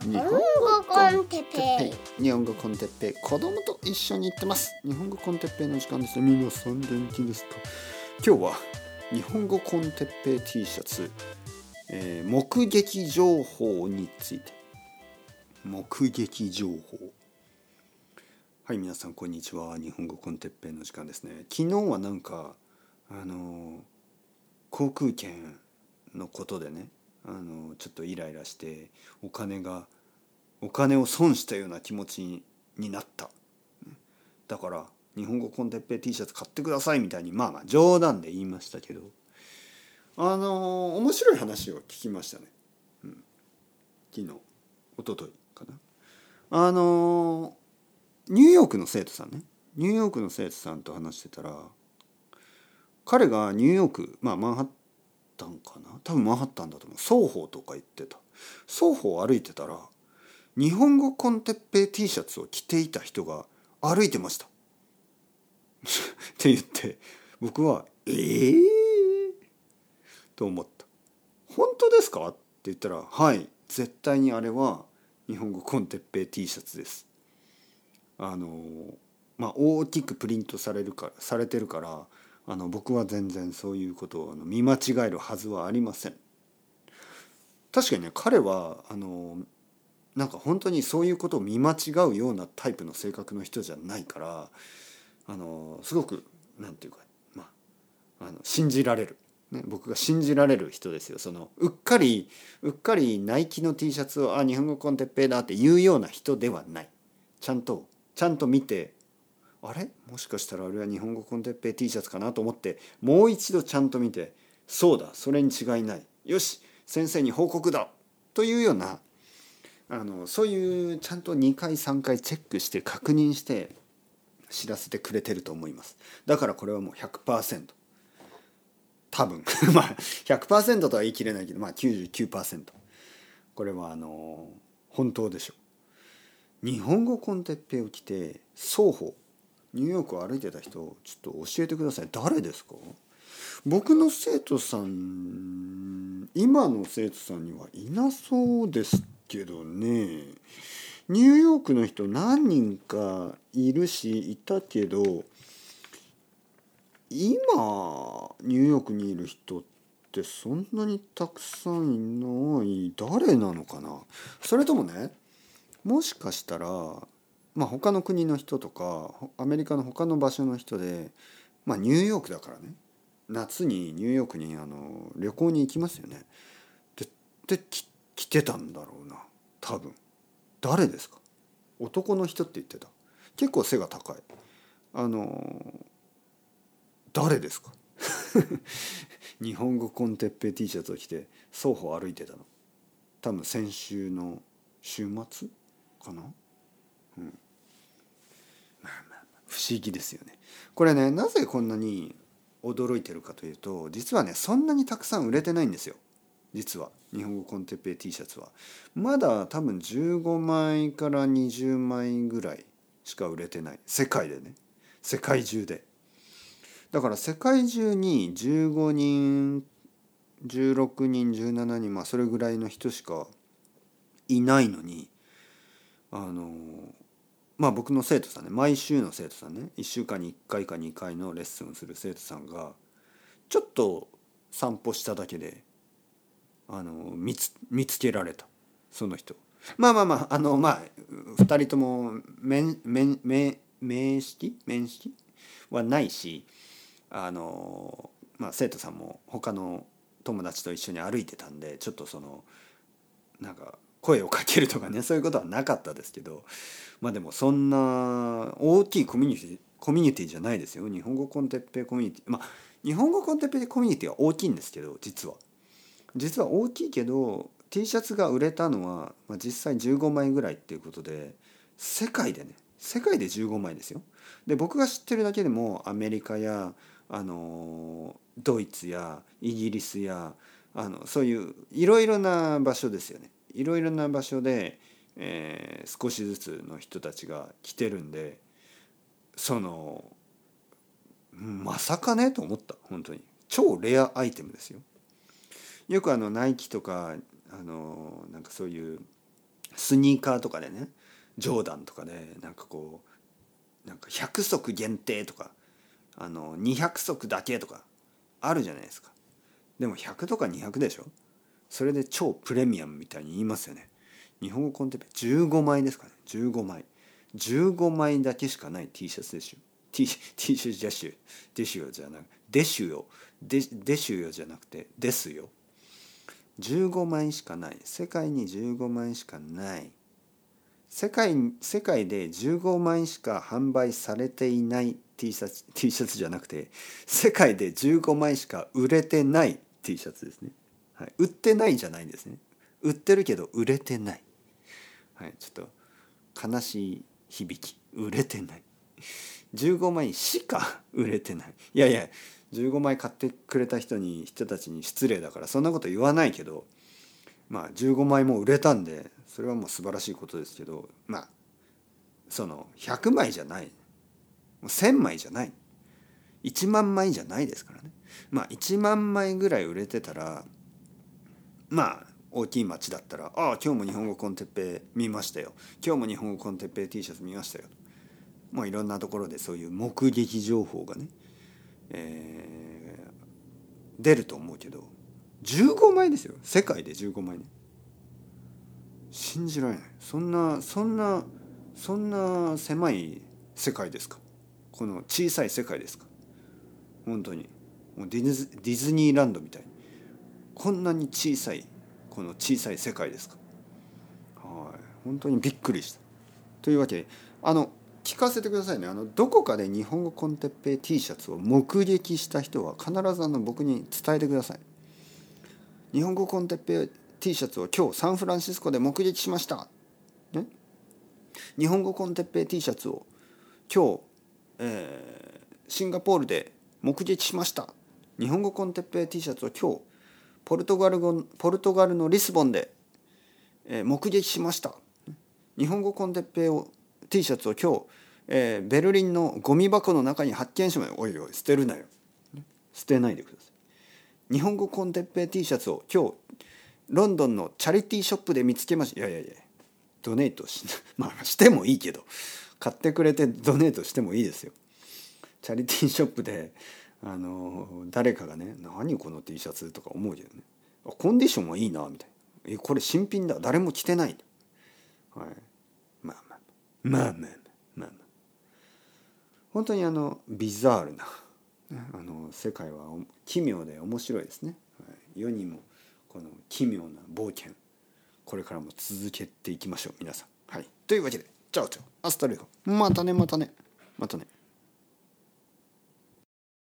日本語コンテッペ。イ日本語コンテッペ。イ子供と一緒に行ってます。日本語コンテッペイの時間ですね。皆さん元気ですか今日は日本語コンテッペイ T シャツ、えー目撃情報について。目撃情報。はい皆さんこんにちは。日本語コンテッペイの時間ですね。昨日はなんかあのー航空券のことでねあのちょっとイライラしてお金がお金を損したような気持ちになった。だから日本語コンテッペイ T シャツ買ってくださいみたいにまあまあ冗談で言いましたけどあの面白い話を聞きましたね、うん、昨日一昨日かな。あのニューヨークの生徒さんね。ニューヨークの生徒さんと話してたら彼がニューヨークまあマンハッタンかな？多分マンハッタンだと思う。双方とか言ってた。双方歩いてたら日本語コンテッペイ T シャツを着ていた人が歩いてました。って言って僕は「ええー?」と思った「本当ですか?」って言ったら「はい絶対にあれは日本語コンテッペイ T シャツです」あのまあ大きくプリントされるかされてるからあの僕は全然そういうことを見間違えるはずはありません。確かにね彼はあのなんか本当にそういうことを見間違うようなタイプの性格の人じゃないからあのすごくなんていうかまああの信じられる、ね、僕が信じられる人ですよ。そのうっかりうっかりナイキの T シャツを「あ日本語コンテッペイだ」って言うような人ではない。ちゃんとちゃんと見てあれ？もしかしたらあれは日本語コンテッペイ T シャツかなと思ってもう一度ちゃんと見てそうだそれに違いない。よし先生に報告だ。というようなあのそういうちゃんと2回3回チェックして確認して知らせてくれてると思います。だからこれはもう100%多分。まあ100%とは言い切れないけどまあ99%これはあの本当でしょう。日本語コンテッペを着て双方ニューヨークを歩いてた人ちょっと教えてください。誰ですか？僕の生徒さん今の生徒さんにはいなそうですけどね。ニューヨークの人何人かいるしいたけど今ニューヨークにいる人ってそんなにたくさんいない。誰なのかな？それともねもしかしたらまあ他の国の人とかアメリカの他の場所の人でまあニューヨークだからね。夏にニューヨークにあの旅行に行きますよね。ででき来てたんだろうな。多分。誰ですか？男の人って言ってた。結構背が高い。あの誰ですか？日本語コンテッペイ T シャツを着て双方歩いてたの。多分先週の週末かなうんまあまあ不思議ですよね。これねなぜこんなに驚いてるかというと実はねそんなにたくさん売れてないんですよ。実は。日本語コンテッペイ T シャツは。まだ多分15枚から20枚ぐらいしか売れてない。世界でね。世界中で。だから世界中に15人16人17人まあそれぐらいの人しかいないのにあのまあ僕の生徒さんね毎週の生徒さんね1週間に1回か2回のレッスンをする生徒さんがちょっと散歩しただけであの見つ見つけられた。その人。まあまあまああのまあ2人とも面面面面識？面識？はないしあの、まあ、生徒さんも他の友達と一緒に歩いてたんでちょっとそのなんか声をかけるとかねそういうことはなかったですけどまあでもそんな大きいコミュニティコミュニティじゃないですよ日本語コンテッペコミュニティまあ日本語コンテッペコミュニティは大きいんですけど実は実は大きいけど T シャツが売れたのは、まあ、実際15枚ぐらいっていうことで世界でね世界で15枚ですよ。で僕が知ってるだけでもアメリカやあのドイツやイギリスやあのそういういろいろな場所ですよね。いろいろな場所で、えー、少しずつの人たちが来てるんでそのまさかねと思った本当に。超レアアイテムですよ。よくあのナイキとかあのなんかそういうスニーカーとかでねジョーダンとかでなんかこうなんか100足限定とかあの200足だけとかあるじゃないですか。でも100とか200でしょ。それで超プレミアムみたいに言いますよね。日本語コンテンペ15枚ですかね。15枚。15枚だけしかない T シャツでしょ T, T シャツジャシュデシュよ。じゃなくデシュよ。デデシュよ。じゃなくてですよ。15枚しかない。世界に15枚しかない。世界世界で15枚しか販売されていない T シャツ T シャツじゃなくて世界で15枚しか売れてない T シャツですね、はい、売ってないじゃないんですね。売ってるけど売れてない、はい、ちょっと悲しい響き。売れてない。15枚しか 売れてない。いやいや15枚買ってくれた人に人たちに失礼だからそんなこと言わないけどまあ15枚も売れたんでそれはもう素晴らしいことですけどまあその100枚じゃない。1,000枚じゃない。1万枚じゃないですからね。まあ1万枚ぐらい売れてたらまあ大きい町だったら「ああ今日も日本語コンテッペ見ましたよ。今日も日本語コンテッペ T シャツ見ましたよ」まあいろんなところでそういう目撃情報がね、えー、出ると思うけど15枚ですよ。世界で15枚ね。信じられない。そんなそんなそんな狭い世界ですか？この小さい世界ですか？本当に。もうディズディズニーランドみたいに。こんなに小さいこの小さい世界ですか？はい本当にびっくりした。というわけであの聞かせてくださいね。あのどこかで日本語コンテッペイ T シャツを目撃した人は必ずあの僕に伝えてください。日本語コンテッペイ T シャツを今日サンフランシスコで目撃しました、ね、日本語 con Teppei T シャツを今日、えー、シンガポールで目撃しました。日本語コンテッペイ T シャツを今日ポルトガル語ポルトガルのリスボンで、えー、目撃しました。日本語コンテッペイを T シャツを今日、えー、ベルリンのゴミ箱の中に発見しました。おいおい捨てるなよ。捨てないでください。日本語コンテッペイ T シャツを今日ロンドンのチャリティーショップで見つけました。いやいやいやドネートし まあしてもいいけど買ってくれてドネートしてもいいですよ。チャリティーショップであの誰かがね「何この T シャツ」とか思うけどねコンディションはいいなみたいな「えこれ新品だ。誰も着てない」はい。まあまあ。まあまあまあ。まあ本当にあのビザールな。あの世界は奇妙で面白いですね、はい、世にもこの奇妙な冒険。これからも続けていきましょう皆さん。はい。というわけでチャオチャオ。 Hasta luego。またねまたね。またね。